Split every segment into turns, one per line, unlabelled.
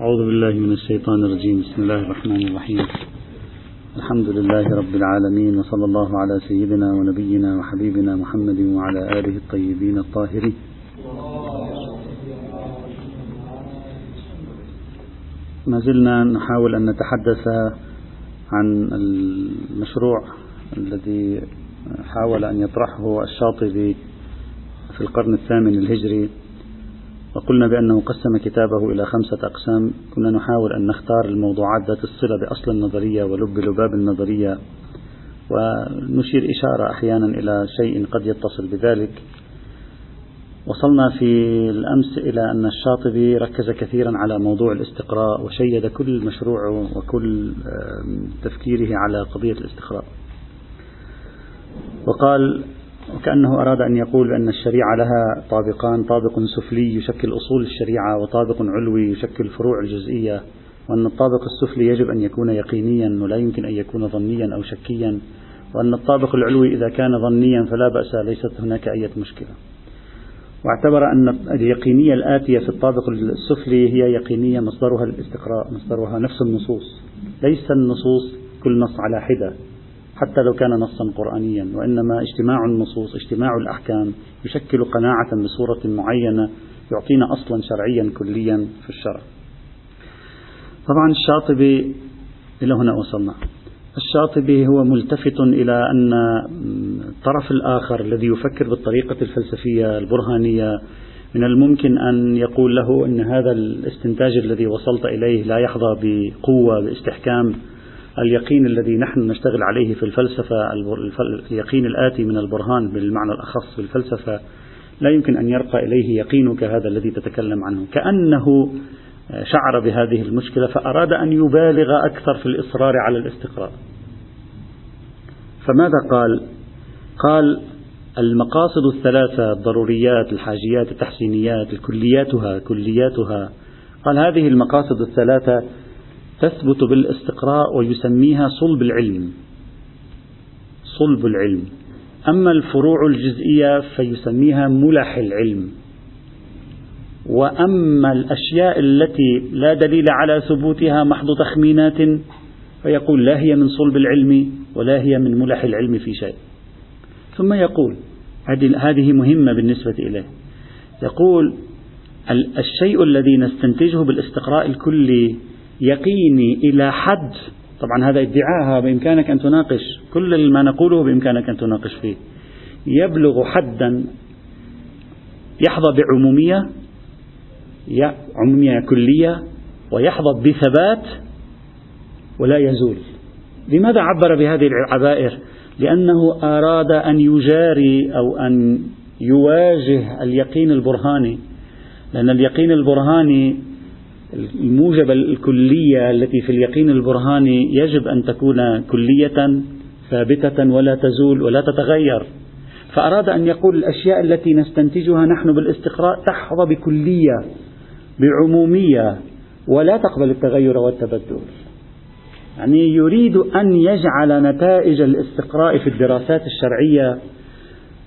أعوذ بالله من الشيطان الرجيم. بسم الله الرحمن الرحيم. الحمد لله رب العالمين وصلى الله على سيدنا ونبينا وحبيبنا محمد وعلى آله الطيبين الطاهرين. ما زلنا نحاول أن نتحدث عن المشروع الذي حاول أن يطرحه الشاطبي في القرن الثامن الهجري. وقلنا بأنه قسم كتابه إلى خمسة أقسام. كنا نحاول أن نختار الموضوعات ذات الصلة بأصل النظرية ولب لباب النظرية ونشير إشارة أحيانا إلى شيء قد يتصل بذلك. وصلنا في الأمس إلى أن الشاطبي ركز كثيرا على موضوع الاستقراء وشيد كل مشروعه وكل تفكيره على قضية الاستقراء. وقال وكأنه أراد أن يقول أن الشريعة لها طابقان طابق سفلي يشكل أصول الشريعة وطابق علوي يشكل فروع الجزئية وأن الطابق السفلي يجب أن يكون يقينيا ولا يمكن أن يكون ظنيا أو شكيا وأن الطابق العلوي إذا كان ظنيا فلا بأس ليست هناك أي مشكلة. واعتبر أن اليقينية الآتية في الطابق السفلي هي يقينية مصدرها الاستقراء مصدرها نفس النصوص ليس النصوص كل نص على حدة. حتى لو كان نصا قرآنيا وإنما اجتماع النصوص اجتماع الأحكام يشكل قناعة بصورة معينة يعطينا أصلا شرعيا كليا في الشرع. طبعا الشاطبي إلى هنا وصلنا. الشاطبي هو ملتفت إلى أن الطرف الآخر الذي يفكر بالطريقة الفلسفية البرهانية من الممكن أن يقول له أن هذا الاستنتاج الذي وصلت إليه لا يحظى بقوة باستحكام. اليقين الذي نحن نشتغل عليه في الفلسفة اليقين الآتي من البرهان بالمعنى الأخص في الفلسفة لا يمكن أن يرقى إليه يقينك هذا الذي تتكلم عنه. كأنه شعر بهذه المشكلة فأراد أن يبالغ أكثر في الإصرار على الاستقراء فماذا قال؟ قال المقاصد الثلاثة الضروريات الحاجيات التحسينيات الكلياتها كلياتها. قال هذه المقاصد الثلاثة تثبت بالاستقراء ويسميها صلب العلم. صلب العلم. أما الفروع الجزئية فيسميها ملح العلم. وأما الأشياء التي لا دليل على ثبوتها محض تخمينات فيقول لا هي من صلب العلم ولا هي من ملح العلم في شيء. ثم يقول هذه مهمة بالنسبة إليه. يقول الشيء الذي نستنتجه بالاستقراء الكلي يقيني إلى حد. طبعا هذا ادعاءها بإمكانك أن تناقش. كل ما نقوله بإمكانك أن تناقش فيه. يبلغ حدا. يحظى بعمومية. عمومية كلية. ويحظى بثبات. ولا يزول. لماذا عبر بهذه العبائر؟ لأنه أراد أن يجاري أو أن يواجه اليقين البرهاني. لأن اليقين البرهاني الموجبة الكلية التي في اليقين البرهاني يجب أن تكون كلية ثابتة ولا تزول ولا تتغير. فأراد أن يقول الأشياء التي نستنتجها نحن بالاستقراء تحظى بكلية بعمومية ولا تقبل التغير والتبدل يعني يريد أن يجعل نتائج الاستقراء في الدراسات الشرعية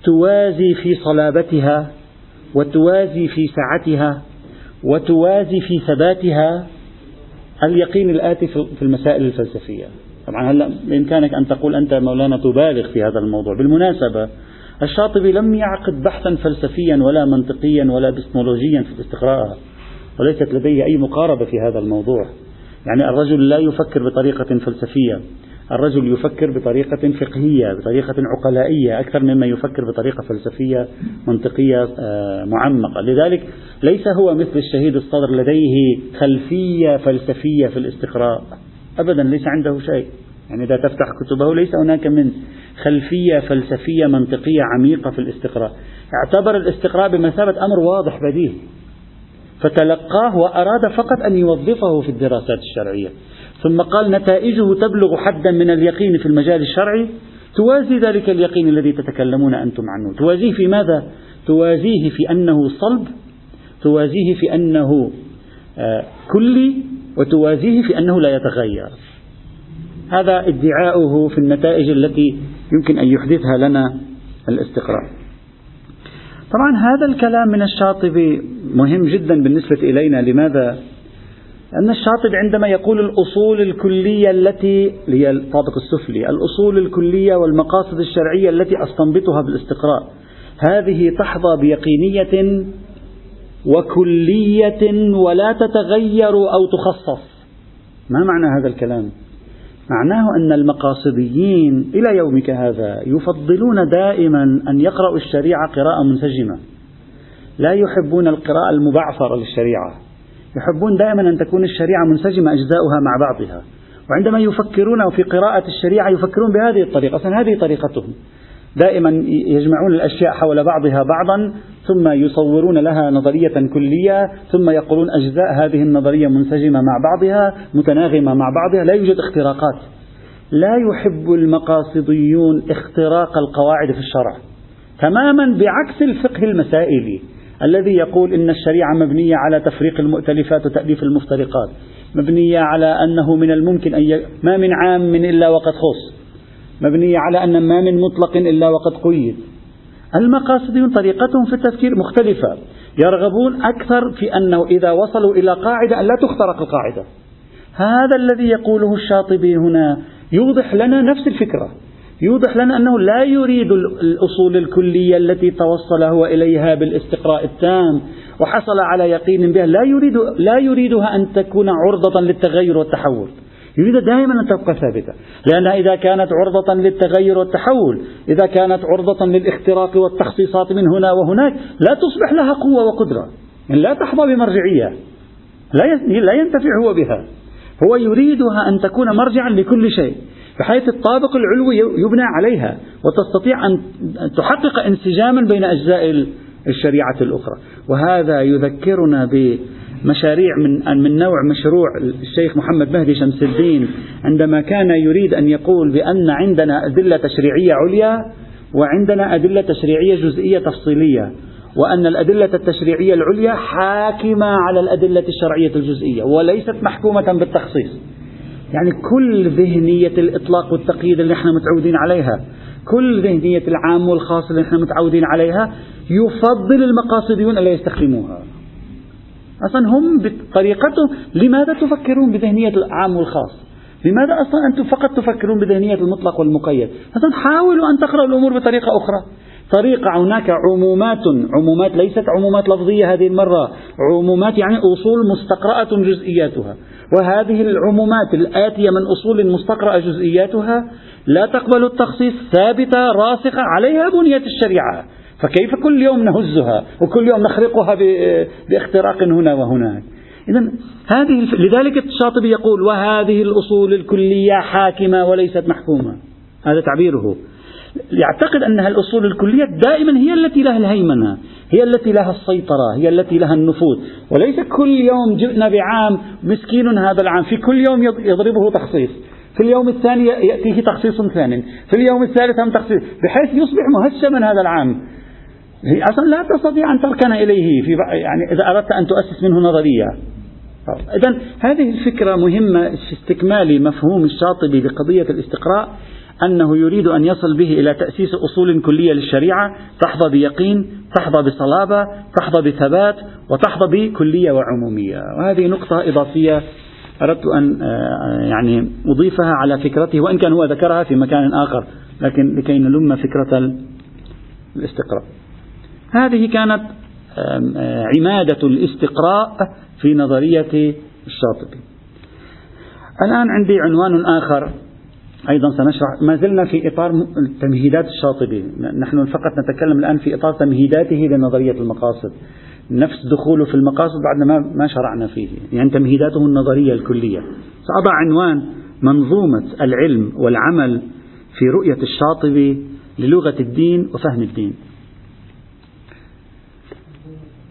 توازي في صلابتها وتوازي في سعتها وتوازي في ثباتها اليقين الآتي في المسائل الفلسفية. طبعا هلأ بإمكانك أن تقول أنت مولانا تبالغ في هذا الموضوع. بالمناسبة الشاطبي لم يعقد بحثا فلسفيا ولا منطقيا ولا بسمولوجيا في الاستقراء وليست لديه أي مقاربة في هذا الموضوع. يعني الرجل لا يفكر بطريقة فلسفية. الرجل يفكر بطريقة فقهية بطريقة عقلائية أكثر مما يفكر بطريقة فلسفية منطقية آه، معمقة. لذلك ليس هو مثل الشهيد الصدر لديه خلفية فلسفية في الاستقراء. أبدا ليس عنده شيء. يعني إذا تفتح كتبه ليس هناك من خلفية فلسفية منطقية عميقة في الاستقراء. اعتبر الاستقراء بمثابة أمر واضح بديهي. فتلقاه وأراد فقط أن يوظفه في الدراسات الشرعية. ثم قال نتائجه تبلغ حدا من اليقين في المجال الشرعي. توازي ذلك اليقين الذي تتكلمون أنتم عنه. توازيه في ماذا؟ توازيه في أنه صلب. توازيه في أنه آه، كلي. وتوازيه في أنه لا يتغير. هذا ادعاؤه في النتائج التي يمكن أن يحدثها لنا الاستقراء طبعا هذا الكلام من الشاطبي مهم جدا بالنسبة إلينا. لماذا؟ أن الشاطبي عندما يقول الأصول الكلية التي هي الطابق السفلي الأصول الكلية والمقاصد الشرعية التي أستنبطها بالاستقراء هذه تحظى بيقينية وكلية ولا تتغير أو تخصص. ما معنى هذا الكلام؟ معناه أن المقاصديين إلى يومك هذا يفضلون دائما أن يقرأوا الشريعة قراءة منسجمة. لا يحبون القراءة المبعثرة للشريعة. يحبون دائما أن تكون الشريعة منسجمة أجزاؤها مع بعضها. وعندما يفكرون في قراءة الشريعة يفكرون بهذه الطريقة أصلا هذه طريقتهم. دائما يجمعون الأشياء حول بعضها بعضا ثم يصورون لها نظرية كلية ثم يقولون أجزاء هذه النظرية منسجمة مع بعضها متناغمة مع بعضها لا يوجد اختراقات. لا يحب المقاصديون اختراق القواعد في الشرع. تماما بعكس الفقه المسائلي. الذي يقول إن الشريعة مبنية على تفريق المؤتلفات وتأليف المفترقات مبنية على أنه من الممكن أن ي... ما من عام من إلا وقد خص مبنية على أن ما من مطلق إلا وقد قيد. المقاصديون طريقتهم في التفكير مختلفة يرغبون أكثر في أنه إذا وصلوا إلى قاعدة أن لا تخترق القاعدة. هذا الذي يقوله الشاطبي هنا يوضح لنا نفس الفكرة. يوضح لنا أنه لا يريد الأصول الكلية التي توصل هو إليها بالاستقراء التام وحصل على يقين بها. لا يريد لا يريدها أن تكون عرضة للتغير والتحول. يريد دائما أن تبقى ثابتة. لأنها إذا كانت عرضة للتغير والتحول إذا كانت عرضة للاختراق والتخصيصات من هنا وهناك لا تصبح لها قوة وقدرة. يعني لا تحظى بمرجعية. لا لا ينتفع هو بها. هو يريدها أن تكون مرجعا لكل شيء. بحيث الطابق العلوي يبنى عليها وتستطيع أن تحقق انسجاما بين أجزاء الشريعة الأخرى. وهذا يذكرنا بمشاريع من من نوع مشروع الشيخ محمد مهدي شمس الدين عندما كان يريد أن يقول بأن عندنا أدلة تشريعية عليا وعندنا أدلة تشريعية جزئية تفصيلية وأن الأدلة التشريعية العليا حاكمة على الأدلة الشرعية الجزئية وليست محكومة بالتخصيص. يعني كل ذهنية الإطلاق والتقييد اللي إحنا متعودين عليها كل ذهنية العام والخاص اللي إحنا متعودين عليها يفضل المقاصديون ألا يستخدموها. أصلا هم بطريقتهم لماذا تفكرون بذهنية العام والخاص؟ لماذا أصلا أنتم فقط تفكرون بذهنية المطلق والمقيد؟ أصلا حاولوا أن تقرأوا الأمور بطريقة أخرى. طريقة هناك عمومات عمومات ليست عمومات لفظية هذه المرة عمومات يعني أصول مستقرأة جزئياتها. وهذه العمومات الآتية من أصول مستقرأة جزئياتها لا تقبل التخصيص ثابتة راسخة عليها بنية الشريعة. فكيف كل يوم نهزها وكل يوم نخرقها باختراق هنا وهناك إذا هذه لذلك الشاطبي يقول وهذه الأصول الكلية حاكمة وليست محكومة. هذا تعبيره. يعتقد أنها الأصول الكلية دائما هي التي لها الهيمنة هي التي لها السيطرة هي التي لها النفوذ. وليس كل يوم جئنا بعام مسكين هذا العام في كل يوم يضربه تخصيص. في اليوم الثاني يأتيه تخصيص ثاني. في اليوم الثالث هم تخصيص بحيث يصبح مهشما هذا العام. أصلا لا تستطيع أن تركن إليه في يعني إذا أردت أن تؤسس منه نظرية. إذا هذه الفكرة مهمة في استكمال مفهوم الشاطبي بقضية الاستقراء. أنه يريد أن يصل به إلى تأسيس أصول كلية للشريعة تحظى بيقين تحظى بصلابة تحظى بثبات وتحظى بكلية وعمومية. وهذه نقطة إضافية أردت أن آه، يعني أضيفها على فكرته وإن كان هو ذكرها في مكان آخر لكن لكي نلم فكرة الاستقراء. هذه كانت آه، عمادة الاستقراء في نظرية الشاطبي. الآن عندي عنوان آخر. أيضا سنشرح. ما زلنا في إطار تمهيدات الشاطبي. نحن فقط نتكلم الآن في إطار تمهيداته لنظرية المقاصد. نفس دخوله في المقاصد بعد ما ما شرعنا فيه. يعني تمهيداته النظرية الكلية. سأضع عنوان منظومة العلم والعمل في رؤية الشاطبي للغة الدين وفهم الدين.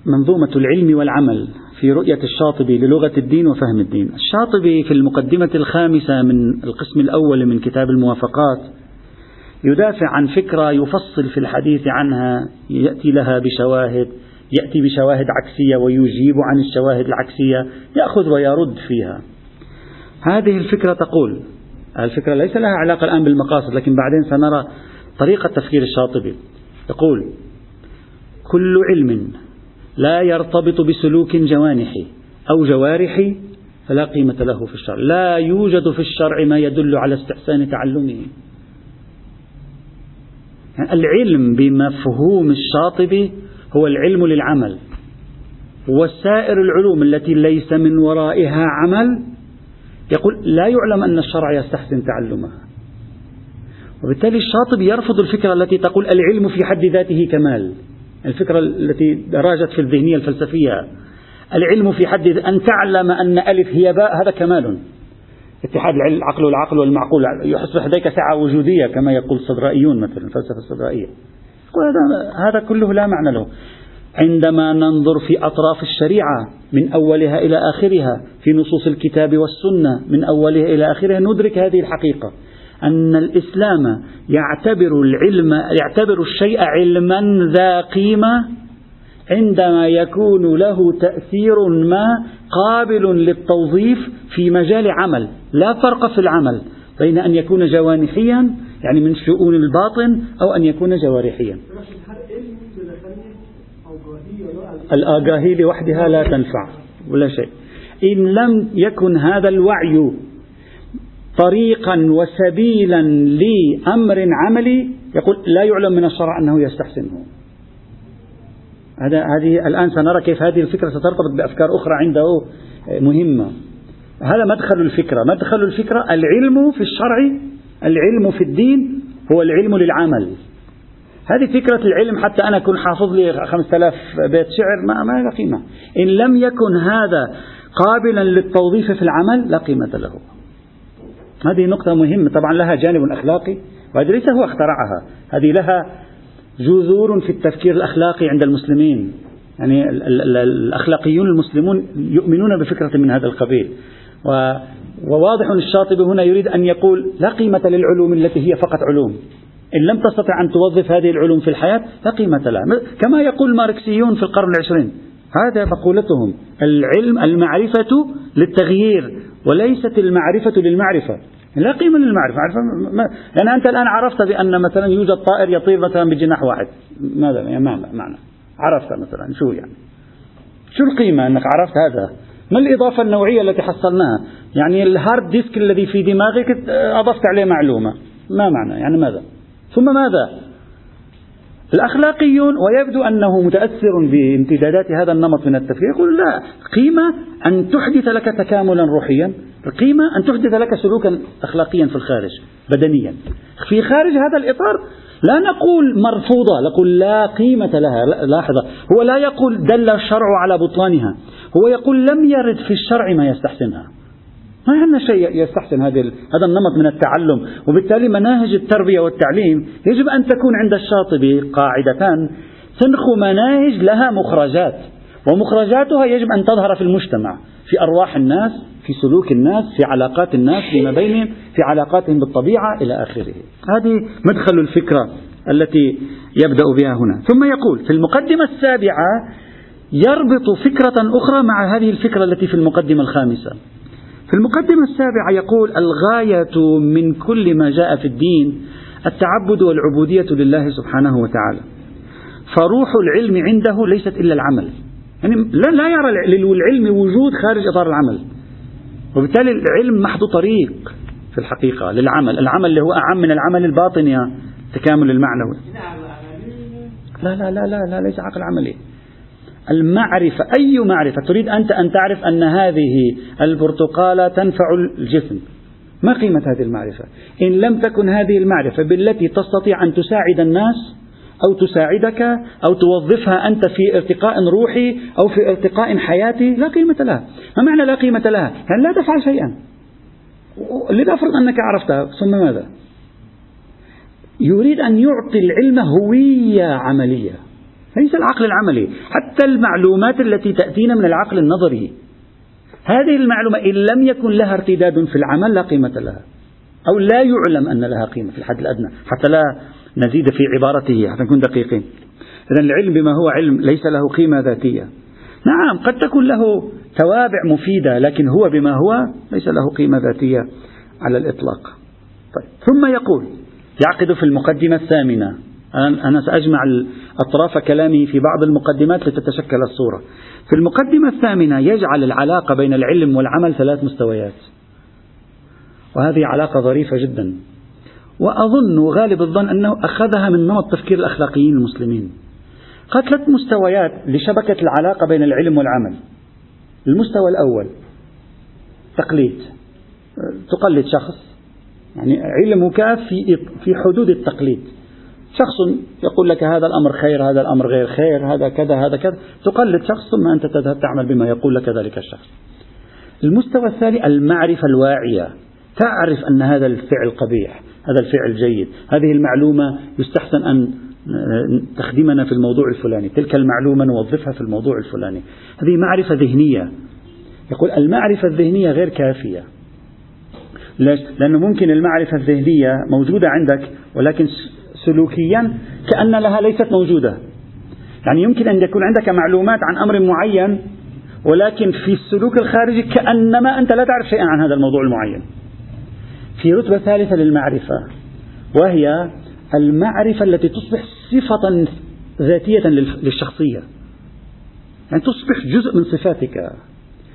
منظومة العلم والعمل. في رؤية الشاطبي للغة الدين وفهم الدين. الشاطبي في المقدمة الخامسة من القسم الأول من كتاب الموافقات يدافع عن فكرة يفصل في الحديث عنها يأتي لها بشواهد يأتي بشواهد عكسية ويجيب عن الشواهد العكسية يأخذ ويرد فيها. هذه الفكرة تقول الفكرة ليس لها علاقة الآن بالمقاصد لكن بعدين سنرى طريقة تفكير الشاطبي. يقول كل علم لا يرتبط بسلوك جوانحي أو جوارحي فلا قيمة له في الشرع. لا يوجد في الشرع ما يدل على استحسان تعلمه. يعني العلم بمفهوم الشاطبي هو العلم للعمل. وسائر العلوم التي ليس من ورائها عمل يقول لا يعلم أن الشرع يستحسن تعلمها. وبالتالي الشاطبي يرفض الفكرة التي تقول العلم في حد ذاته كمال. الفكرة التي دراجت في الذهنية الفلسفية. العلم في حد أن تعلم أن ألف هي باء هذا كمال. اتحاد العقل والعقل والمعقول. يصبح لديك سعة وجودية كما يقول الصدرائيون مثلا الفلسفة الصدرائية هذا كله لا معنى له. عندما ننظر في أطراف الشريعة من أولها إلى آخرها في نصوص الكتاب والسنة من أولها إلى آخرها ندرك هذه الحقيقة. أن الإسلام يعتبر العلم يعتبر الشيء علما ذا قيمة عندما يكون له تأثير ما قابل للتوظيف في مجال عمل. لا فرق في العمل بين أن يكون جوانحيا يعني من شؤون الباطن أو أن يكون جوارحيا. الآجاهي لوحدها لا تنفع ولا شيء. إن لم يكن هذا الوعي طريقا وسبيلا لأمر عملي يقول لا يعلم من الشرع أنه يستحسنه. هذا هذه الآن سنرى كيف هذه الفكرة سترتبط بأفكار أخرى عنده مهمة. هذا مدخل الفكرة. مدخل الفكرة العلم في الشرع العلم في الدين هو العلم للعمل. هذه فكرة العلم حتى أنا أكون حافظ لي 5000 بيت شعر ما, ما قيمة. إن لم يكن هذا قابلا للتوظيف في العمل لا قيمة له. هذه نقطة مهمة. طبعا لها جانب أخلاقي وهذه ليس هو اخترعها. هذه لها جذور في التفكير الأخلاقي عند المسلمين. يعني الأخلاقيون المسلمون يؤمنون بفكرة من هذا القبيل. وواضح الشاطبي هنا يريد أن يقول لا قيمة للعلوم التي هي فقط علوم. إن لم تستطع أن توظف هذه العلوم في الحياة لا قيمة لها. كما يقول الماركسيون في القرن العشرين. هذا مقولتهم. العلم المعرفة للتغيير وليست المعرفة للمعرفة. لا قيمة للمعرفة. ما يعني أنت الآن عرفت بأن مثلا يوجد طائر يطير مثلا بجناح واحد. ماذا؟ يعني ما معنى. عرفت مثلا. شو يعني؟ شو القيمة أنك عرفت هذا؟ ما الإضافة النوعية التي حصلناها؟ يعني ال hard disk الذي في دماغك أضفت عليه معلومة. ما معنى؟ يعني ماذا؟ ثم ماذا؟ الأخلاقيون ويبدو أنه متأثر بامتدادات هذا النمط من التفكير يقول لا قيمة أن تحدث لك تكاملا روحيا قيمة أن تحدث لك سلوكا أخلاقيا في الخارج بدنيا. في خارج هذا الإطار لا نقول مرفوضة نقول لا قيمة لها لاحظة. هو لا يقول دل الشرع على بطلانها هو يقول لم يرد في الشرع ما يستحسنها. ما عندنا شيء يستحسن هذا هذا النمط من التعلم، وبالتالي مناهج التربية والتعليم يجب أن تكون عند الشاطبي قاعدتان سنخ مناهج لها مخرجات، ومخرجاتها يجب أن تظهر في المجتمع، في أرواح الناس، في سلوك الناس، في علاقات الناس فيما بينهم، في علاقاتهم بالطبيعة إلى آخره. هذه مدخل الفكرة التي يبدأ بها هنا، ثم يقول في المقدمة السابعة يربط فكرة أخرى مع هذه الفكرة التي في المقدمة الخامسة. في المقدمة السابعة يقول الغاية من كل ما جاء في الدين التعبد والعبودية لله سبحانه وتعالى. فروح العلم عنده ليست إلا العمل. يعني لا, يرى للعلم وجود خارج إطار العمل. وبالتالي العلم محض طريق في الحقيقة للعمل. العمل اللي هو أعم من العمل الباطني تكامل المعنوي. لا لا لا لا, لا ليس عقل عملي. المعرفة أي معرفة؟ تريد أنت أن تعرف أن هذه البرتقالة تنفع الجسم. ما قيمة هذه المعرفة؟ إن لم تكن هذه المعرفة بالتي تستطيع أن تساعد الناس أو تساعدك أو توظفها أنت في ارتقاء روحي أو في ارتقاء حياتي لا قيمة لها. ما معنى لا قيمة لها؟ يعني لا تفعل شيئا؟ لنفرض أنك عرفتها ثم ماذا؟ يريد أن يعطي العلم هوية عملية. ليس العقل العملي حتى المعلومات التي تأتينا من العقل النظري. هذه المعلومة إن لم يكن لها ارتداد في العمل لا قيمة لها. أو لا يعلم أن لها قيمة في الحد الأدنى حتى لا نزيد في عبارته حتى نكون دقيقين. إذا العلم بما هو علم ليس له قيمة ذاتية. نعم قد تكون له توابع مفيدة لكن هو بما هو ليس له قيمة ذاتية على الإطلاق. طيب. ثم يقول يعقد في المقدمة الثامنة. أنا سأجمع أطراف كلامه في بعض المقدمات لتتشكل الصورة. في المقدمة الثامنة يجعل العلاقة بين العلم والعمل ثلاث مستويات. وهذه علاقة ظريفة جدا. وأظن غالب الظن أنه أخذها من نمط تفكير الأخلاقيين المسلمين. قد ثلاث مستويات لشبكة العلاقة بين العلم والعمل. المستوى الأول تقليد. تقلد شخص. يعني علمك في في حدود التقليد. شخص يقول لك هذا الأمر خير هذا الأمر غير خير هذا كذا هذا كذا. تقلد شخص ثم أنت تذهب تعمل بما يقول لك ذلك الشخص. المستوى الثاني المعرفة الواعية. تعرف أن هذا الفعل قبيح هذا الفعل جيد. هذه المعلومة يستحسن أن تخدمنا في الموضوع الفلاني. تلك المعلومة نوظفها في الموضوع الفلاني. هذه معرفة ذهنية. يقول المعرفة الذهنية غير كافية؟ لأنه ممكن المعرفة الذهنية موجودة عندك ولكن سلوكيا كأن لها ليست موجودة. يعني يمكن أن يكون عندك معلومات عن أمر معين ولكن في السلوك الخارجي كأنما أنت لا تعرف شيئا عن هذا الموضوع المعين. في رتبة ثالثة للمعرفة وهي المعرفة التي تصبح صفة ذاتية للشخصية. يعني تصبح جزء من صفاتك.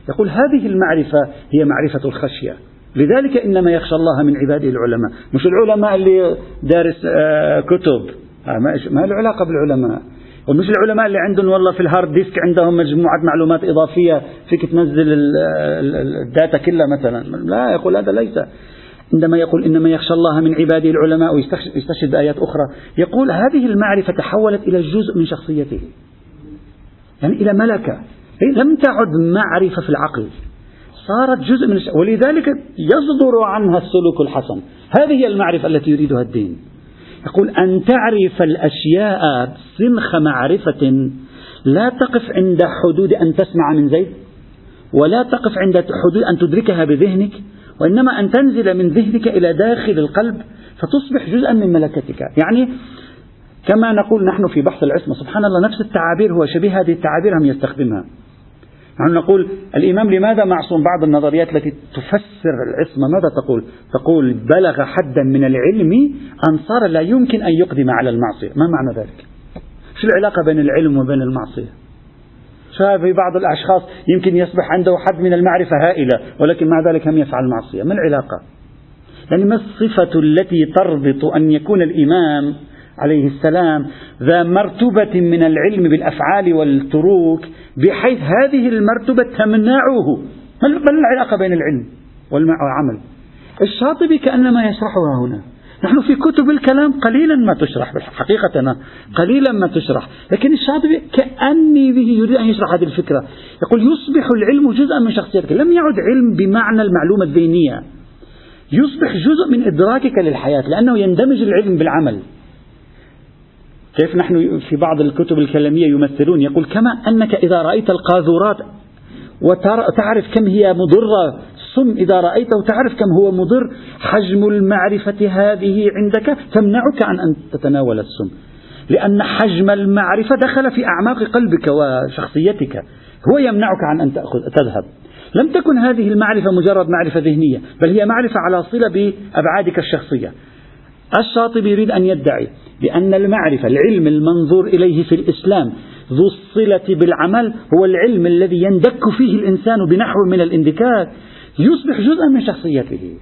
يقول هذه المعرفة هي معرفة الخشية. لذلك إنما يخشى الله من عباده العلماء. مش العلماء اللي دارس آه، كتب. آه، ما له علاقة بالعلماء. ومش العلماء اللي عندهم والله في ال hard disk عندهم مجموعة معلومات إضافية فيك تنزل ال data كلها مثلا. لا يقول هذا ليس. عندما يقول إنما يخشى الله من عباده العلماء ويستشهد آيات أخرى يقول هذه المعرفة تحولت إلى جزء من شخصيته. يعني إلى ملكة. لم تعد معرفة في العقل. صارت جزء من ولذلك يصدر عنها السلوك الحسن. هذه هي المعرفة التي يريدها الدين. يقول أن تعرف الأشياء سنخ معرفة لا تقف عند حدود أن تسمع من زيد ولا تقف عند حدود أن تدركها بذهنك وإنما أن تنزل من ذهنك إلى داخل القلب فتصبح جزءا من ملكتك. يعني كما نقول نحن في بحث العصمة سبحان الله نفس التعابير هو شبيه هذه التعابير هم يستخدمها. نحن نقول الإمام لماذا معصوم؟ بعض النظريات التي تفسر العصمة ماذا تقول؟ تقول بلغ حدا من العلم أن صار لا يمكن أن يقدم على المعصية. ما معنى ذلك؟ شو العلاقة بين العلم وبين المعصية؟ في بعض الأشخاص يمكن يصبح عنده حد من المعرفة هائلة ولكن مع ذلك هم يفعل معصية ما العلاقة؟ يعني ما الصفة التي تربط أن يكون الإمام عليه السلام ذا مرتبة من العلم بالأفعال والتروك بحيث هذه المرتبة تمنعه. ما العلاقة بين العلم والعمل؟ الشاطبي كأنما يشرحها هنا. نحن في كتب الكلام قليلا ما تشرح حقيقة قليلا ما تشرح. لكن الشاطبي كأني به يريد أن يشرح هذه الفكرة. يقول يصبح العلم جزءا من شخصيتك. لم يعد علم بمعنى المعلومة الذهنية يصبح جزء من إدراكك للحياة لأنه يندمج العلم بالعمل. كيف نحن في بعض الكتب الكلامية يمثلون؟ يقول كما أنك إذا رأيت القاذورات وتعرف كم هي مضرة السم إذا رأيته تعرف كم هو مضر حجم المعرفة هذه عندك تمنعك عن أن تتناول السم. لأن حجم المعرفة دخل في أعماق قلبك وشخصيتك. هو يمنعك عن أن تأخذ تذهب. لم تكن هذه المعرفة مجرد معرفة ذهنية بل هي معرفة على صلة بأبعادك الشخصية. الشاطبي يريد أن يدعي بأن المعرفة العلم المنظور إليه في الإسلام ذو الصلة بالعمل هو العلم الذي يندك فيه الإنسان بنحو من الاندكاك يصبح جزءا من شخصيته.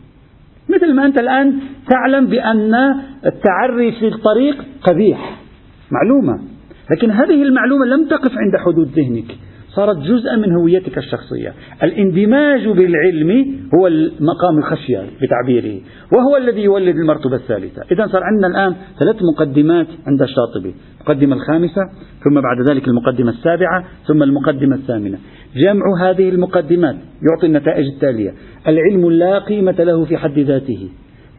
مثل ما أنت الآن تعلم بأن التعري في الطريق قبيح معلومة. لكن هذه المعلومة لم تقف عند حدود ذهنك. صارت جزءا من هويتك الشخصية. الاندماج بالعلم هو مقام الخشية بتعبيره وهو الذي يولد المرتبة الثالثة. إذا صار عندنا الآن ثلاث مقدمات عند الشاطبي المقدمة الخامسة ثم بعد ذلك المقدمة السابعة ثم المقدمة الثامنة. جمع هذه المقدمات يعطي النتائج التالية. العلم لا قيمة له في حد ذاته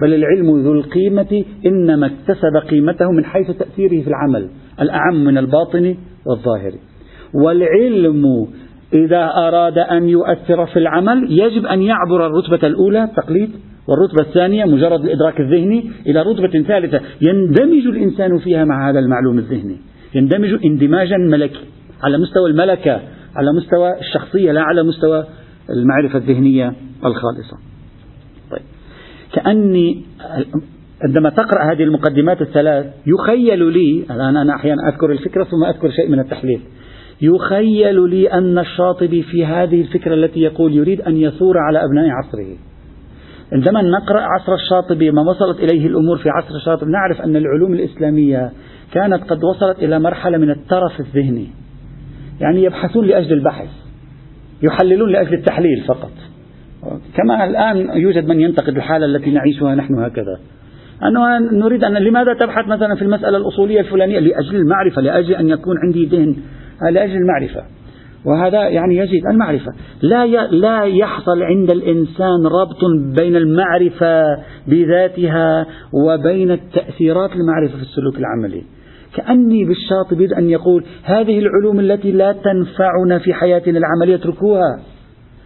بل العلم ذو القيمة إنما اكتسب قيمته من حيث تأثيره في العمل الأعم من الباطن والظاهر. والعلم إذا أراد أن يؤثر في العمل يجب أن يعبر الرتبة الأولى التقليد والرتبة الثانية مجرد الإدراك الذهني إلى رتبة ثالثة. يندمج الإنسان فيها مع هذا المعلوم الذهني. يندمج اندماجا ملكي. على مستوى الملكة على مستوى الشخصية لا على مستوى المعرفة الذهنية الخالصة. طيب. كأني عندما تقرأ هذه المقدمات الثلاث يخيل لي الآن أنا أحيانا أذكر الفكرة ثم أذكر شيء من التحليل. يخيل لي أن الشاطبي في هذه الفكرة التي يقول يريد أن يثور على أبناء عصره. عندما نقرأ عصر الشاطبي ما وصلت إليه الأمور في عصر الشاطبي نعرف أن العلوم الإسلامية كانت قد وصلت إلى مرحلة من الترف الذهني. يعني يبحثون لأجل البحث يحللون لأجل التحليل فقط. كما الآن يوجد من ينتقد الحالة التي نعيشها نحن هكذا. أنه نريد أن لماذا تبحث مثلا في المسألة الأصولية الفلانية؟ لأجل المعرفة لأجل أن يكون عندي ذهن لأجل المعرفة. وهذا يعني يزيد المعرفة. لا لا يحصل عند الإنسان ربط بين المعرفة بذاتها وبين التأثيرات المعرفة في السلوك العملي. كأني بالشاطبي أن يقول هذه العلوم التي لا تنفعنا في حياتنا العملية اتركوها.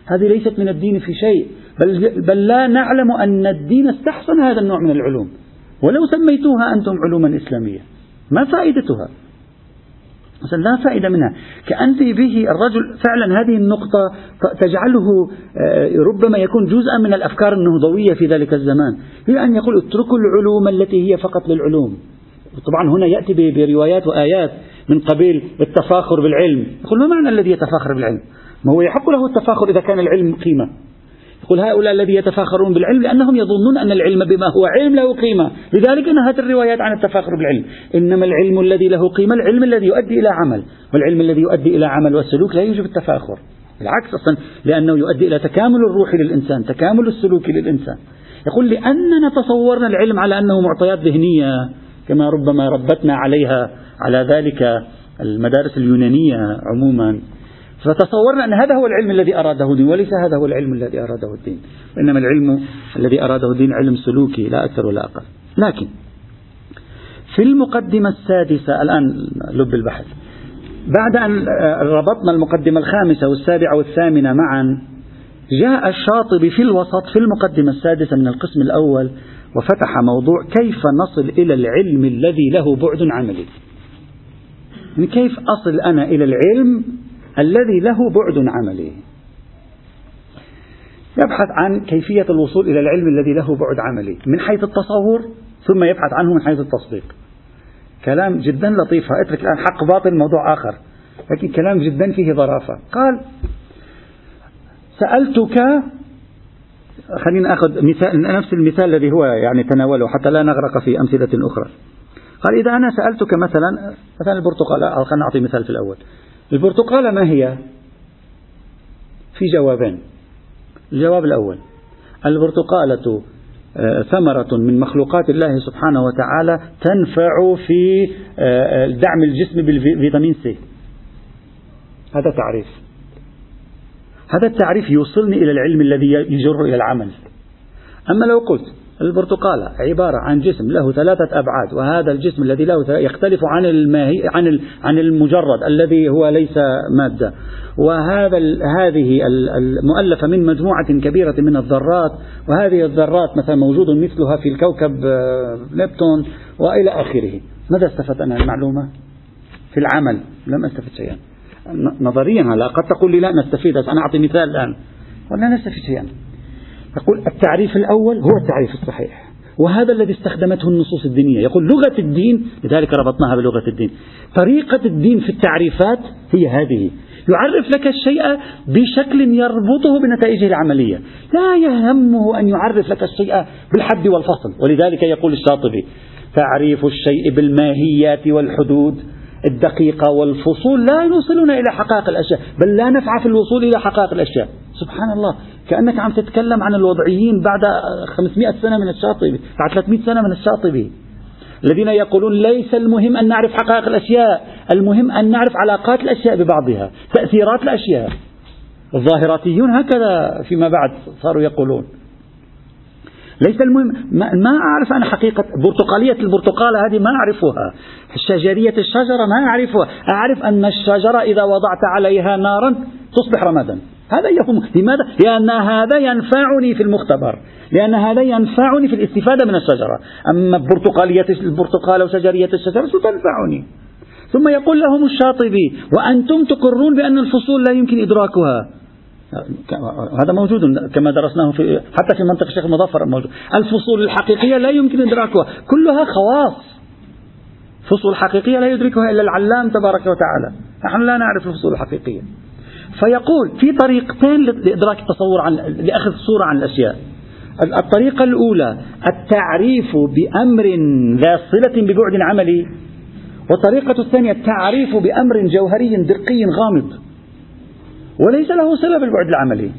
هذه ليست من الدين في شيء. بل, بل لا نعلم أن الدين استحسن هذا النوع من العلوم. ولو سميتوها أنتم علوما إسلامية. ما فائدتها؟ مثلا لا فائدة منها. كأنت به الرجل فعلا هذه النقطة تجعله آه، ربما يكون جزءا من الأفكار النهضوية في ذلك الزمان. هي أن يقول اتركوا العلوم التي هي فقط للعلوم. طبعا هنا يأتي بروايات وآيات من قبيل التفاخر بالعلم. يقول ما معنى الذي يتفاخر بالعلم؟ ما هو يحق له التفاخر إذا كان العلم قيمة. يقول هؤلاء الذي يتفاخرون بالعلم لأنهم يظنون أن العلم بما هو علم له قيمة. لذلك نهت الروايات عن التفاخر بالعلم. إنما العلم الذي له قيمة العلم الذي يؤدي إلى عمل. والعلم الذي يؤدي إلى عمل والسلوك لا يوجب التفاخر. بالعكس أصلا لأنه يؤدي إلى تكامل الروح للإنسان تكامل السلوك للإنسان. يقول لأننا تصورنا العلم على أنه معطيات ذهنية كما ربما ربتنا عليها على ذلك المدارس اليونانية عموما. فتصورنا أن هذا هو العلم الذي أراده الدين وليس هذا هو العلم الذي أراده الدين. وإنما العلم الذي أراده الدين علم سلوكي لا أكثر ولا أقل. لكن في المقدمة السادسة الآن لب البحث. بعد أن ربطنا المقدمة الخامسة والسابعة والثامنة معا جاء الشاطبي في الوسط في المقدمة السادسة من القسم الأول وفتح موضوع كيف نصل إلى العلم الذي له بعد عملي. يعني كيف أصل أنا إلى العلم؟ الذي له بعد عملي يبحث عن كيفية الوصول إلى العلم الذي له بعد عملي من حيث التصور ثم يبحث عنه من حيث التصديق. كلام جدا لطيف أترك الآن حق باطل موضوع آخر. لكن كلام جدا فيه ظرافة. قال سألتك خلينا ناخذ مثال نفس المثال الذي هو يعني تناوله حتى لا نغرق في أمثلة أخرى. قال إذا أنا سألتك مثلا مثلا البرتقال أو خلينا نعطي مثال في الأول. البرتقالة ما هي؟ في جوابين. الجواب الأول البرتقالة آه، ثمرة من مخلوقات الله سبحانه وتعالى تنفع في آه، دعم الجسم بالفيتامين سي. هذا تعريف. هذا التعريف يوصلني إلى العلم الذي يجر إلى العمل. أما لو قلت البرتقالة عبارة عن جسم له ثلاثة أبعاد وهذا الجسم الذي له يختلف عن الماهي عن عن المجرد الذي هو ليس مادة. وهذا هذه المؤلفة من مجموعة كبيرة من الذرات وهذه الذرات مثلا موجود مثلها في الكوكب آه، نبتون وإلى آخره. ماذا استفدت أنا المعلومة؟ في العمل. لم أستفد شيئا. نظريا هلا قد تقول لي لا نستفيد أنا أعطي مثال الآن. ولا نستفيد شيئا. يقول التعريف الأول هو التعريف الصحيح وهذا الذي استخدمته النصوص الدينية. يقول لغة الدين لذلك ربطناها بلغة الدين. طريقة الدين في التعريفات هي هذه. يعرف لك الشيء بشكل يربطه بنتائجه العملية. لا يهمه أن يعرف لك الشيء بالحد والفصل. ولذلك يقول الشاطبي تعريف الشيء بالماهيات والحدود الدقيقة والفصول لا يوصلنا إلى حقائق الأشياء بل لا نفع في الوصول إلى حقائق الأشياء. سبحان الله. كأنك عم تتكلم عن الوضعيين بعد 500 سنة من الشاطبي بعد 300 سنة من الشاطبي. الذين يقولون ليس المهم أن نعرف حقائق الأشياء المهم أن نعرف علاقات الأشياء ببعضها تأثيرات الأشياء. الظاهراتيون هكذا فيما بعد صاروا يقولون. ليس المهم ما أعرف أنا حقيقة برتقالية البرتقالة هذه ما أعرفها. شجرية الشجرة ما أعرفها. أعرف أن الشجرة إذا وضعت عليها نارا تصبح رمادا. هذا يهم لماذا؟ لأن هذا ينفعني في المختبر. لأن هذا ينفعني في الاستفادة من الشجرة. أما برتقالية البرتقالة وشجرية الشجرة ستنفعني ثم يقول لهم الشاطبي وأنتم تقرون بأن الفصول لا يمكن إدراكها. هذا موجود كما درسناه في حتى في منطق الشيخ المظفر موجود. الفصول الحقيقية لا يمكن إدراكها. كلها خواص. فصول حقيقية لا يدركها إلا العلام تبارك وتعالى. نحن لا نعرف الفصول الحقيقية. فيقول في طريقتين لإدراك التصور عن لأخذ صورة عن الأشياء. الطريقة الأولى التعريف بأمر ذا صلة ببعد عملي. والطريقة الثانية التعريف بأمر جوهري درقي غامض. وليس له صلة بالبعد العملي.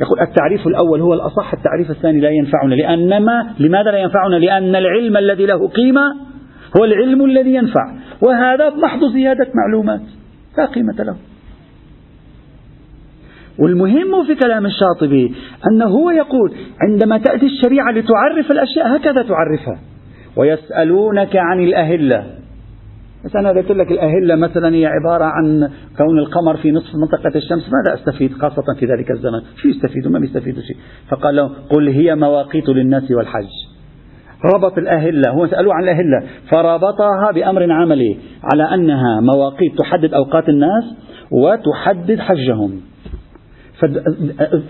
يقول التعريف الأول هو الأصح التعريف الثاني لا ينفعنا. لأنما لماذا لا ينفعنا؟ لأن العلم الذي له قيمة هو العلم الذي ينفع. وهذا محض زيادة معلومات لا قيمة له. والمهم في كلام الشاطبي أنه هو يقول عندما تأتي الشريعة لتعرف الأشياء هكذا تعرفها. ويسألونك عن الأهلة. بس أنا قلت لك الأهلة مثلا هي عبارة عن كون القمر في نصف منطقة الشمس. ماذا أستفيد خاصة في ذلك الزمن؟ شو يستفيدوا؟ ما بيستفيدوا شيء. فقال لهم قل هي مواقيت للناس والحج. ربط الأهلة. هو سألوه عن الأهلة. فربطها بأمر عملي على أنها مواقيت تحدد أوقات الناس وتحدد حجهم.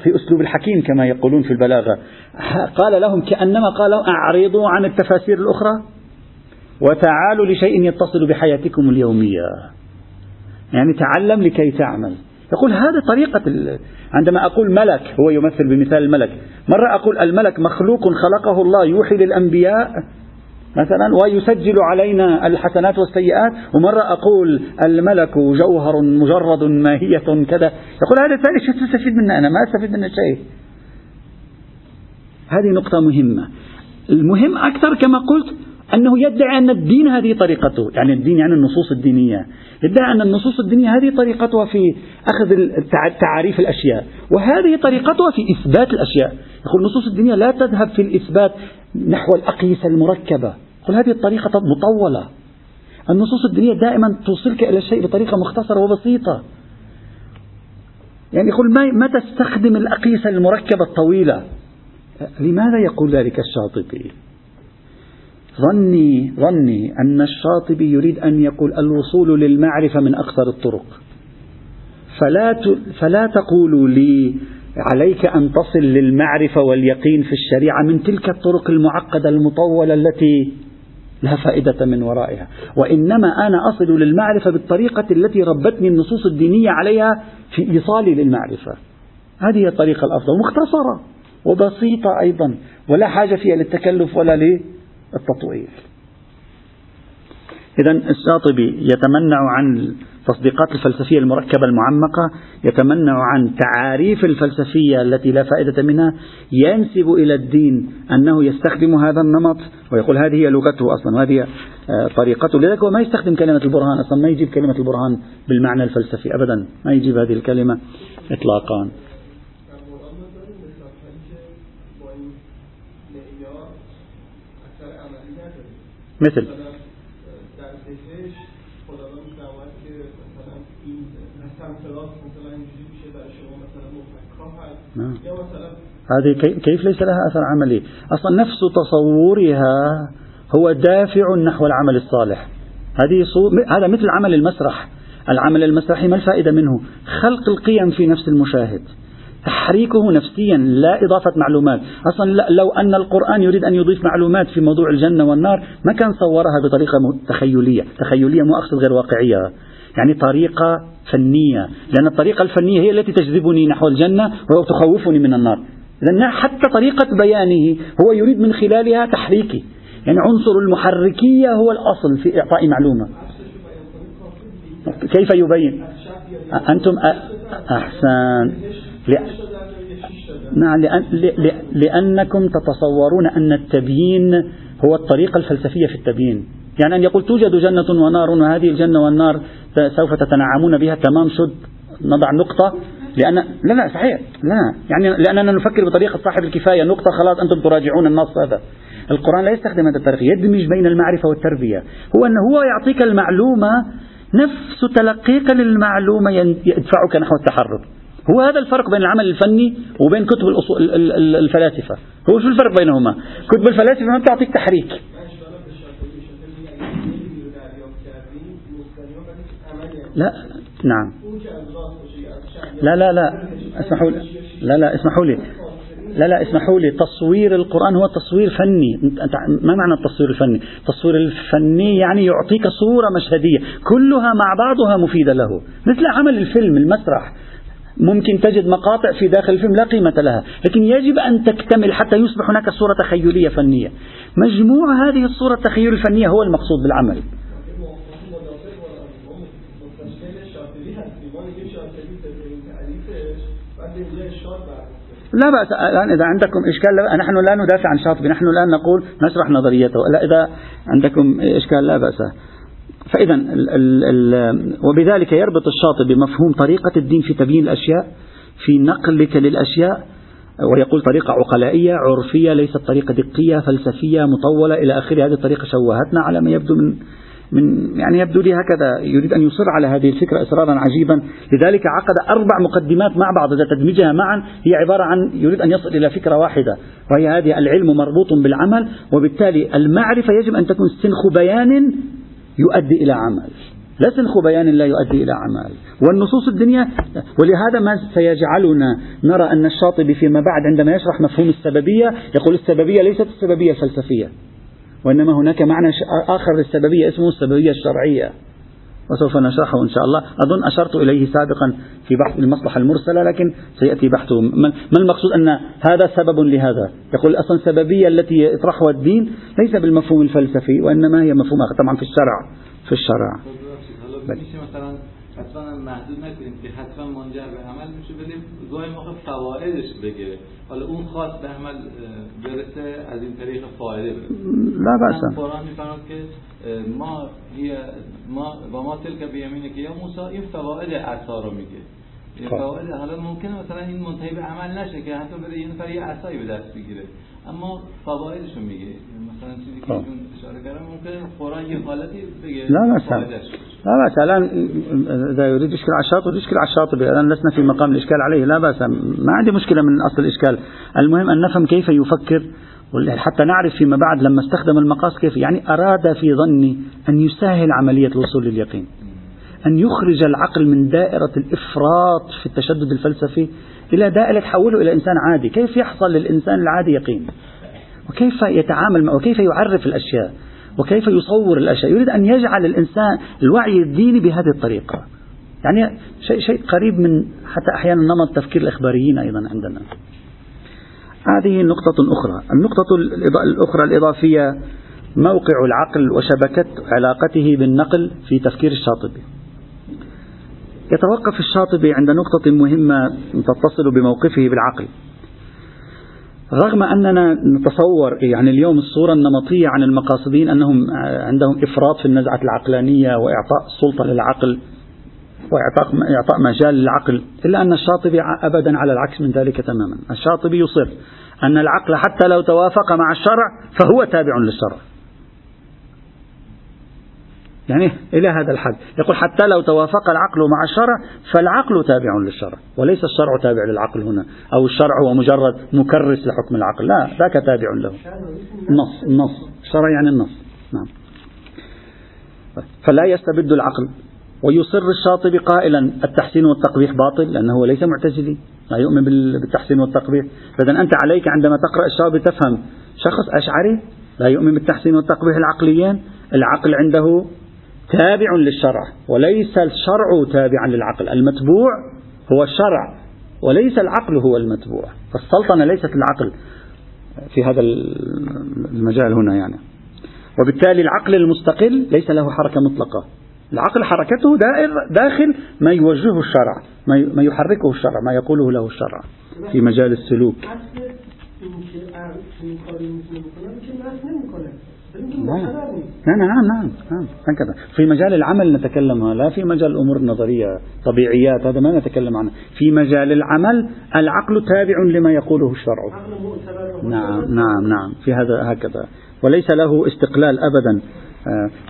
في أسلوب الحكيم كما يقولون في البلاغة. قال لهم كأنما قالوا أعرضوا عن التفاسير الأخرى. وتعالوا لشيء يتصل بحياتكم اليومية. يعني تعلم لكي تعمل. يقول هذه طريقة عندما أقول ملك هو يمثل بمثال الملك. مرة أقول الملك مخلوق خلقه الله يوحي للأنبياء. مثلا ويسجل علينا الحسنات والسيئات. ومرة أقول الملك جوهر مجرد ماهية كذا. يقول هذا الثاني شو تستفيد منه؟ أنا ما أستفيد منه شيء. هذه نقطة مهمة. المهم أكثر كما قلت أنه يدعي أن الدين هذه طريقته. يعني الدين يعني النصوص الدينية. يدعي أن النصوص الدينية هذه طريقتها في أخذ تعريف الأشياء. وهذه طريقتها في إثبات الأشياء. يقول النصوص الدينية لا تذهب في الإثبات نحو الأقيسة المركبة. يقول هذه الطريقة مطولة. النصوص الدينية دائما توصلك إلى الشيء بطريقة مختصرة وبسيطة. يعني يقول ما, ما تستخدم الأقيسة المركبة الطويلة؟ لماذا يقول ذلك الشاطبي؟ ظني ظني أن الشاطبي يريد أن يقول الوصول للمعرفة من أقصر الطرق. فلا فلا تقولوا لي عليك أن تصل للمعرفة واليقين في الشريعة من تلك الطرق المعقدة المطولة التي لا فائدة من ورائها. وإنما أنا أصل للمعرفة بالطريقة التي ربتني النصوص الدينية عليها في إيصالي للمعرفة. هذه هي الطريقة الأفضل مختصرة وبسيطة أيضا ولا حاجة فيها للتكلف ولا التطويل إذا الشاطبي يتمنع عن التصديقات الفلسفية المركبة المعمقة يتمنع عن تعاريف الفلسفية التي لا فائدة منها ينسب إلى الدين أنه يستخدم هذا النمط ويقول هذه هي لغته أصلا وهذه آه، طريقته. لذلك هو ما يستخدم كلمة البرهان أصلا ما يجيب كلمة البرهان بالمعنى الفلسفي أبدا ما يجيب هذه الكلمة إطلاقا. مثل. نعم. هذه كيف ليس لها أثر عملي أصلا نفس تصورها هو دافع نحو العمل الصالح. هذه صور هذا مثل عمل المسرح. العمل المسرحي ما الفائدة منه؟ خلق القيم في نفس المشاهد. تحريكه نفسيا لا إضافة معلومات. أصلا لو أن القرآن يريد أن يضيف معلومات في موضوع الجنة والنار ما كان صورها بطريقة تخيلية. تخيلية مو أقصد غير واقعية. يعني طريقة فنية. لأن الطريقة الفنية هي التي تجذبني نحو الجنة وتخوفني من النار. لأن حتى طريقة بيانه هو يريد من خلالها تحريكي. يعني عنصر المحركية هو الأصل في إعطاء معلومة. كيف يبين؟ أنتم أحسن. نعم لأن لأنكم تتصورون أن التبيين هو الطريقة الفلسفية في التبيين. يعني أن يقول توجد جنة ونار وهذه الجنة والنار سوف تتنعمون بها تمام شد نضع نقطة. لأن لا لا صحيح لا. يعني لأننا نفكر بطريقة صاحب الكفاية نقطة خلاص أنتم تراجعون النص هذا. القرآن لا يستخدم هذا الطريقة يدمج بين المعرفة والتربية. هو أنه هو يعطيك المعلومة نفس تلقيك للمعلومة يدفعك نحو التحرك. هو هذا الفرق بين العمل الفني وبين كتب الفلاسفة. هو شو الفرق بينهما؟ كتب الفلاسفة ما بتعطيك تحريك. لا نعم. لا لا لا اسمحوا لي. لا لا اسمحوا لي. لا لا اسمحوا لي. تصوير القرآن هو تصوير فني. ما معنى التصوير الفني؟ التصوير الفني يعني يعطيك صورة مشهدية. كلها مع بعضها مفيدة له. مثل عمل الفيلم المسرح. ممكن تجد مقاطع في داخل الفيلم لا قيمة لها لكن يجب أن تكتمل حتى يصبح هناك صورة تخيلية فنية. مجموع هذه الصورة التخيل الفنية هو المقصود بالعمل. لا بأس الآن إذا عندكم إشكال نحن لا ندافع عن شاطبي نحن الآن نقول نشرح نظريته. لا إذا عندكم إشكال لا بأس. فإذا وبذلك يربط الشاطبي مفهوم طريقة الدين في تبيين الأشياء في نقلك للأشياء ويقول طريقة عقلائية عرفية ليست طريقة دقية فلسفية مطولة إلى آخره. هذه الطريقة شوهتنا على ما يبدو من من يعني يبدو لي هكذا. يريد أن يصر على هذه الفكرة إصرارا عجيبا. لذلك عقد أربع مقدمات مع بعض إذا تدمجها معا هي عبارة عن يريد أن يصل إلى فكرة واحدة وهي هذه العلم مربوط بالعمل وبالتالي المعرفة يجب أن تكون سنخ بيان يؤدي إلى عمل. لا سنخ بيان لا يؤدي إلى عمل. والنصوص الدنيا ولهذا ما سيجعلنا نرى أن الشاطبي فيما بعد عندما يشرح مفهوم السببية يقول السببية ليست السببية الفلسفية وإنما هناك معنى آخر للسببية اسمه السببية الشرعية. وسوف نشرحه إن شاء الله. أظن أشرت إليه سابقا في بحث المصلحة المرسلة لكن سيأتي بحثه. ما المقصود أن هذا سبب لهذا؟ يقول أصلا السببية التي يطرحها الدين ليس بالمفهوم الفلسفي وإنما هي مفهوم آخر. طبعا في الشرع في الشرع.
حتما محدود نکنیم که حتما منجر به عمل میشه بدیم گاهی موقع فوائدش بگه. حالا اون خواست به عمل برسه از این طریق فایده برسه
لا بأس.
قرآن میفرماد که ما ما وما تلك بيمينك يا موسى این فواید عصا رو میگه. حالا ممکنه مثلا این منتهی به عمل نشه که حتی بره یه نفر یه عصایی به دست بگیره. اما فوایدش میگه. مثلا چیزی که خب. اشاره کردم ممکنه قرآن یه حالتی بگه.
لا مثلا. لا الآن إذا يريد يشكل على الشاطبي يشكل على الشاطبي الآن لسنا في مقام الإشكال عليه. لا بأس. ما عندي مشكلة من أصل الإشكال. المهم أن نفهم كيف يفكر. حتى نعرف فيما بعد لما استخدم المقاس كيف. يعني أراد في ظني أن يسهل عملية الوصول لليقين. أن يخرج العقل من دائرة الإفراط في التشدد الفلسفي إلى دائرة تحوله إلى إنسان عادي. كيف يحصل للإنسان العادي يقين؟ وكيف يتعامل معه وكيف يعرف الأشياء؟ وكيف يصور الأشياء؟ يريد أن يجعل الإنسان الوعي الديني بهذه الطريقة. يعني شيء, شيء قريب من حتى أحيانا نمط تفكير الإخباريين أيضا عندنا. هذه نقطة أخرى. النقطة الأخرى الإضافية موقع العقل وشبكة علاقته بالنقل في تفكير الشاطبي. يتوقف الشاطبي عند نقطة مهمة تتصل بموقفه بالعقل. رغم أننا نتصور يعني اليوم الصورة النمطية عن المقاصدين أنهم عندهم إفراط في النزعة العقلانية وإعطاء السلطة للعقل وإعطاء إعطاء مجال للعقل إلا أن الشاطبي أبدا على العكس من ذلك تماما. الشاطبي يصر أن العقل حتى لو توافق مع الشرع فهو تابع للشرع. يعني إلى هذا الحد. يقول حتى لو توافق العقل مع الشرع فالعقل تابع للشرع وليس الشرع تابع للعقل هنا. أو الشرع هو مجرد مكرس لحكم العقل. لا ذاك تابع له. النص النص الشرع يعني النص. نعم. فلا يستبد العقل. ويصر الشاطبي قائلا التحسين والتقبيح باطل لأنه ليس معتزلي. لا يؤمن بالتحسين والتقبيح. فإذا أنت عليك عندما تقرأ الشاطبي تفهم. شخص أشعري لا يؤمن بالتحسين والتقبيح العقليين. العقل عنده تابع للشرع وليس الشرع تابعا للعقل. المتبوع هو الشرع وليس العقل هو المتبوع. فالسلطنة ليست العقل في هذا المجال هنا يعني. وبالتالي العقل المستقل ليس له حركة مطلقة. العقل حركته دائر داخل ما يوجهه الشرع ما يحركه الشرع ما يقوله له الشرع في مجال السلوك. نعم نعم نعم نعم هكذا. في مجال العمل نتكلم لا في مجال الأمور النظرية طبيعيات هذا ما نتكلم عنه. في مجال العمل العقل تابع لما يقوله الشرع. نعم نعم نعم في هذا هكذا. وليس له استقلال أبدا.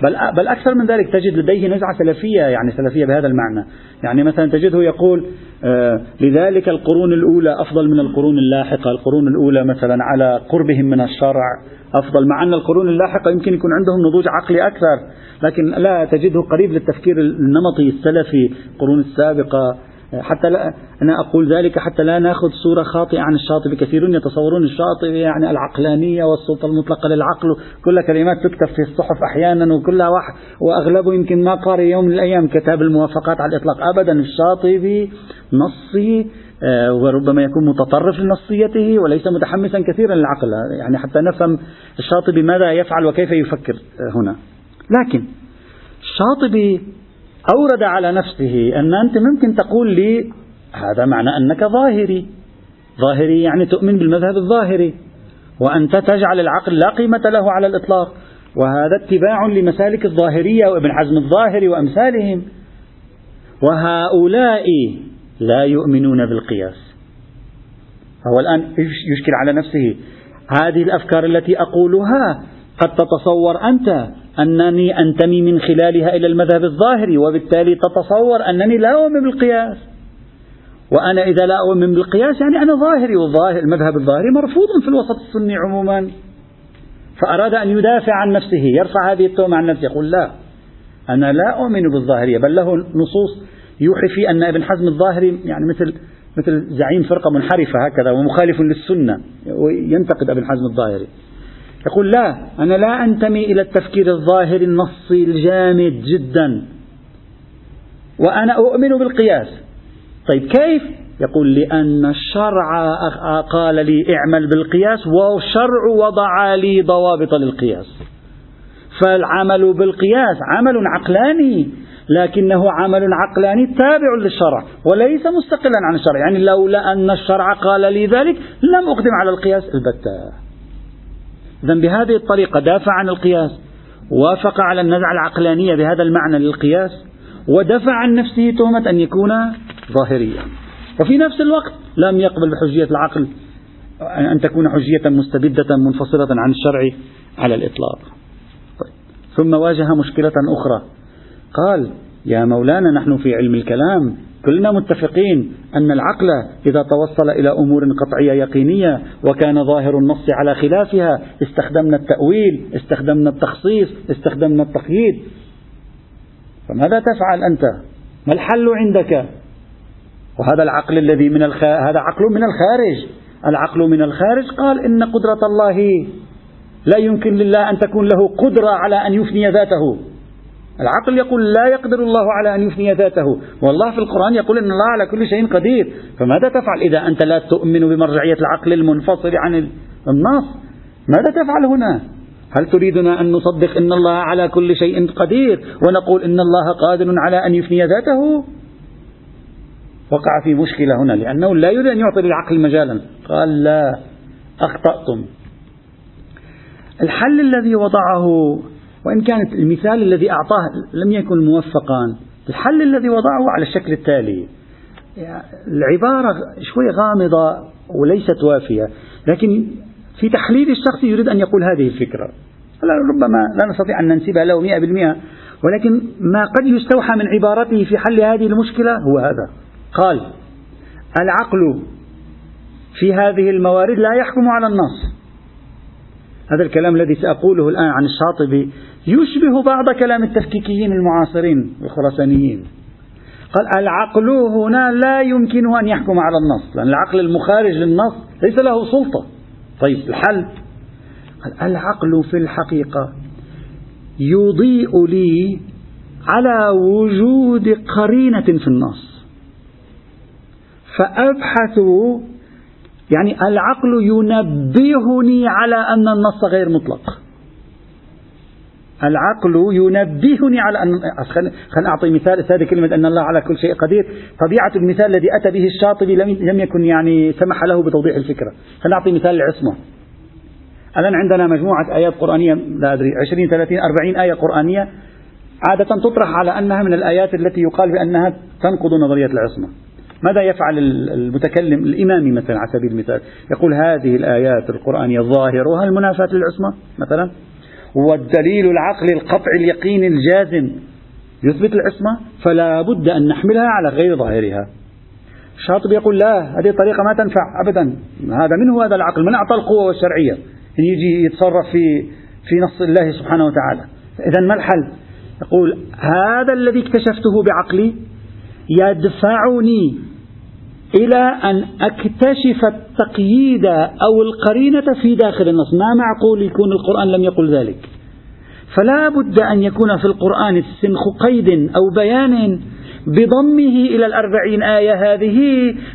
بل بل أكثر من ذلك تجد لديه نزعة سلفية يعني سلفية بهذا المعنى، يعني مثلا تجده يقول آه، لذلك القرون الأولى أفضل من القرون اللاحقة، القرون الأولى مثلا على قربهم من الشرع أفضل مع أن القرون اللاحقة يمكن يكون عندهم نضوج عقلي أكثر، لكن لا تجده قريب للتفكير النمطي السلفي، القرون السابقة حتى لا أنا أقول ذلك حتى لا نأخذ صورة خاطئة عن الشاطبي. كثيرون يتصورون الشاطبي يعني العقلانية والسلطة المطلقة للعقل. كلها كلمات تكتب في الصحف أحيانا وكلها واحد وأغلبه يمكن ما قارئ يوم من الأيام كتاب الموافقات على الإطلاق. أبدا الشاطبي نصي آه، وربما يكون متطرف لنصيته وليس متحمسا كثيرا للعقل. يعني حتى نفهم الشاطبي ماذا يفعل وكيف يفكر آه، هنا. لكن الشاطبي أورد على نفسه أن أنت ممكن تقول لي هذا معنى أنك ظاهري. ظاهري يعني تؤمن بالمذهب الظاهري. وأنت تجعل العقل لا قيمة له على الإطلاق. وهذا اتباع لمسالك الظاهرية وابن حزم الظاهري وأمثالهم. وهؤلاء لا يؤمنون بالقياس. هو الآن يشكل على نفسه هذه الأفكار التي أقولها قد تتصور أنت. أنني أنتمي من خلالها إلى المذهب الظاهري وبالتالي تتصور أنني لا أؤمن بالقياس. وأنا إذا لا أؤمن بالقياس يعني أنا ظاهري والظاهر المذهب الظاهري مرفوض في الوسط السني عموما. فأراد أن يدافع عن نفسه يرفع هذه التهمة عن نفسه يقول لا أنا لا أؤمن بالظاهرية. بل له نصوص يوحي في أن ابن حزم الظاهري يعني مثل مثل زعيم فرقة منحرفة هكذا ومخالف للسنة وينتقد ابن حزم الظاهري. يقول لا أنا لا أنتمي إلى التفكير الظاهري النصي الجامد جدا. وأنا أؤمن بالقياس. طيب كيف؟ يقول لأن الشرع قال لي اعمل بالقياس والشرع وضع لي ضوابط للقياس. فالعمل بالقياس عمل عقلاني لكنه عمل عقلاني تابع للشرع وليس مستقلا عن الشرع. يعني لولا أن الشرع قال لي ذلك لم أقدم على القياس البتة. إذا بهذه الطريقة دافع عن القياس وافق على النزعة العقلانية بهذا المعنى للقياس ودفع عن نفسه تهمة أن يكون ظاهريا. وفي نفس الوقت لم يقبل بحجية العقل أن تكون حجية مستبدة منفصلة عن الشرع على الإطلاق. طيب. ثم واجه مشكلة أخرى. قال يا مولانا نحن في علم الكلام كلنا متفقين أن العقل إذا توصل إلى أمور قطعية يقينية وكان ظاهر النص على خلافها استخدمنا التأويل استخدمنا التخصيص استخدمنا التقييد. فماذا تفعل أنت؟ ما الحل عندك؟ وهذا العقل الذي من الخ... هذا عقل من الخارج. العقل من الخارج قال إن قدرة الله لا يمكن لله أن تكون له قدرة على أن يفني ذاته. العقل يقول لا يقدر الله على أن يفني ذاته. والله في القرآن يقول إن الله على كل شيء قدير. فماذا تفعل إذا أنت لا تؤمن بمرجعية العقل المنفصل عن النص؟ ماذا تفعل هنا؟ هل تريدنا أن نصدق أن الله على كل شيء قدير ونقول إن الله قادر على أن يفني ذاته؟ وقع في مشكلة هنا لأنه لا يريد أن يعطي للعقل مجالا. قال لا أخطأتم. الحل الذي وضعه وإن كانت المثال الذي أعطاه لم يكن موفقا الحل الذي وضعه على الشكل التالي. العبارة شوي غامضة وليست وافية لكن في تحليل الشخص يريد أن يقول هذه الفكرة. ربما لا نستطيع أن ننسبها له مئة بالمئة ولكن ما قد يستوحى من عبارته في حل هذه المشكلة هو هذا. قال العقل في هذه الموارد لا يحكم على النص. هذا الكلام الذي سأقوله الآن عن الشاطبي يشبه بعض كلام التفكيكيين المعاصرين الخراسانيين قال العقل هنا لا يمكنه أن يحكم على النص لأن العقل المخارج للنص ليس له سلطة. طيب الحل؟ قال العقل في الحقيقة يضيء لي على وجود قرينة في النص. فأبحث يعني العقل ينبهني على أن النص غير مطلق. العقل ينبهني على أن خلينا أعطي مثال هذه كلمة أن الله على كل شيء قدير. طبيعة المثال الذي أتى به الشاطبي لم يكن يعني سمح له بتوضيح الفكرة. خلينا أعطي مثال العصمة الآن عندنا مجموعة آيات قرآنية لا أدري 20 30 40 آية قرآنية عادة تطرح على أنها من الآيات التي يقال بأنها تنقض نظرية العصمة ماذا يفعل المتكلم الإمامي مثلا على سبيل المثال؟ يقول هذه الآيات القرآنية ظاهرها المنافاة للعصمة مثلا. والدليل العقلي القطعي اليقين الجازم. يثبت العصمة؟ فلا بد أن نحملها على غير ظاهرها. الشاطبي يقول لا هذه الطريقة ما تنفع أبدا. هذا من هو هذا العقل من أعطى القوة والشرعية. أن يجي يتصرف في في نص الله سبحانه وتعالى. إذا ما الحل؟ يقول هذا الذي اكتشفته بعقلي يدفعني إلى أن أكتشف التقييد أو القرينة في داخل النص. ما معقول يكون القرآن لم يقل ذلك؟ فلا بد أن يكون في القرآن السنخ قيد أو بيان بضمه إلى الأربعين آية هذه.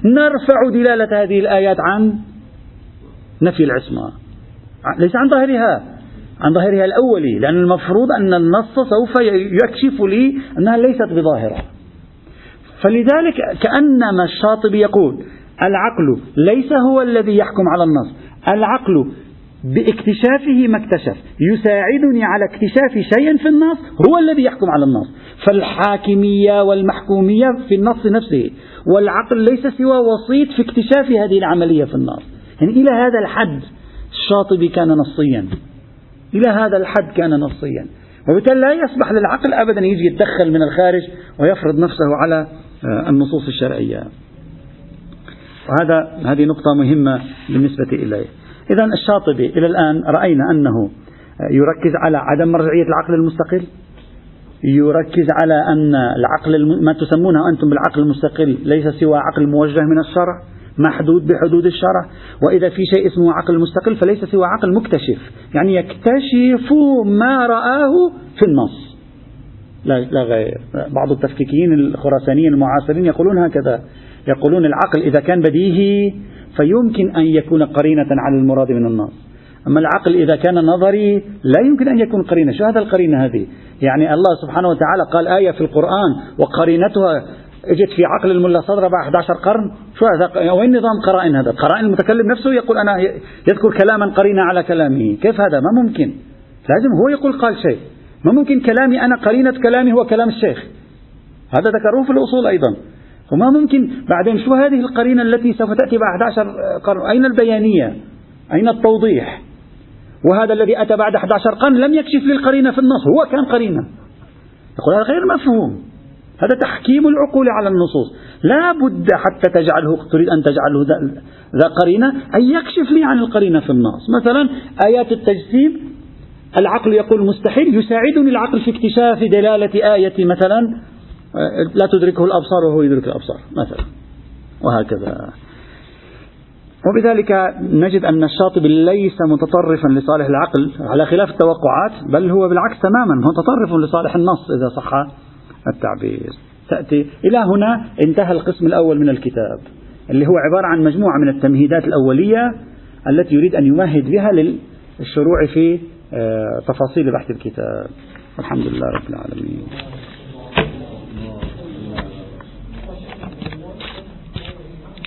نرفع دلالة هذه الآيات عن نفي العصمة. ليس عن ظاهرها عن ظاهرها الأولي لأن المفروض أن النص سوف يكشف لي أنها ليست بظاهرة. فلذلك كأنما الشاطبي يقول العقل ليس هو الذي يحكم على النص العقل باكتشافه ما اكتشف يساعدني على اكتشاف شيء في النص هو الذي يحكم على النص. فالحاكمية والمحكومية في النص نفسه والعقل ليس سوى وسيط في اكتشاف هذه العملية في النص. يعني إلى هذا الحد الشاطبي كان نصيا. إلى هذا الحد كان نصيا. وبالتالي لا يسمح للعقل أبدا يجي يتدخل من الخارج ويفرض نفسه على النصوص الشرعية. وهذا هذه نقطة مهمة بالنسبة إليه. إذا الشاطبي إلى الآن رأينا أنه يركز على عدم مرجعية العقل المستقل. يركز على أن العقل ما تسمونه أنتم بالعقل المستقل ليس سوى عقل موجه من الشرع محدود بحدود الشرع. وإذا في شيء اسمه عقل مستقل فليس سوى عقل مكتشف. يعني يكتشف ما رآه في النص. لا, غير. بعض التفكيكيين الخراسانيين المعاصرين يقولون هكذا. يقولون العقل إذا كان بديهي فيمكن أن يكون قرينة على المراد من النص أما العقل إذا كان نظري لا يمكن أن يكون قرينة. شو هذا القرينة هذه؟ يعني الله سبحانه وتعالى قال آية في القرآن وقرينتها إجت في عقل الملا صدر بعد 11 قرن. شو هذا؟ وين نظام قرائن هذا؟ قرائن المتكلم نفسه يقول أنا يذكر كلاما قرينة على كلامه. كيف هذا؟ ما ممكن. لازم هو يقول قال شيء. ما ممكن كلامي أنا قرينة كلامي هو كلام الشيخ. هذا ذكروه في الأصول أيضا. وما ممكن بعدين شو هذه القرينة التي سوف تأتي بعد 11 قرن؟ أين البيانية؟ أين التوضيح؟ وهذا الذي أتى بعد 11 قرن لم يكشف لي القرينة في النص هو كان قرينة. يقول هذا غير مفهوم. هذا تحكيم العقول على النصوص. لا بد حتى تجعله تريد أن تجعله ذا قرينة أن يكشف لي عن القرينة في النص. مثلا آيات التجسيم العقل يقول مستحيل يساعدني العقل في اكتشاف دلالة آية مثلا لا تدركه الأبصار وهو يدرك الأبصار مثلا. وهكذا. وبذلك نجد أن الشاطبي ليس متطرفا لصالح العقل على خلاف التوقعات بل هو بالعكس تماما متطرف لصالح النص إذا صح التعبير. تأتي إلى هنا انتهى القسم الأول من الكتاب اللي هو عبارة عن مجموعة من التمهيدات الأولية التي يريد أن يمهد بها للشروع في آه، تفاصيل بحث الكتاب. الحمد لله رب العالمين.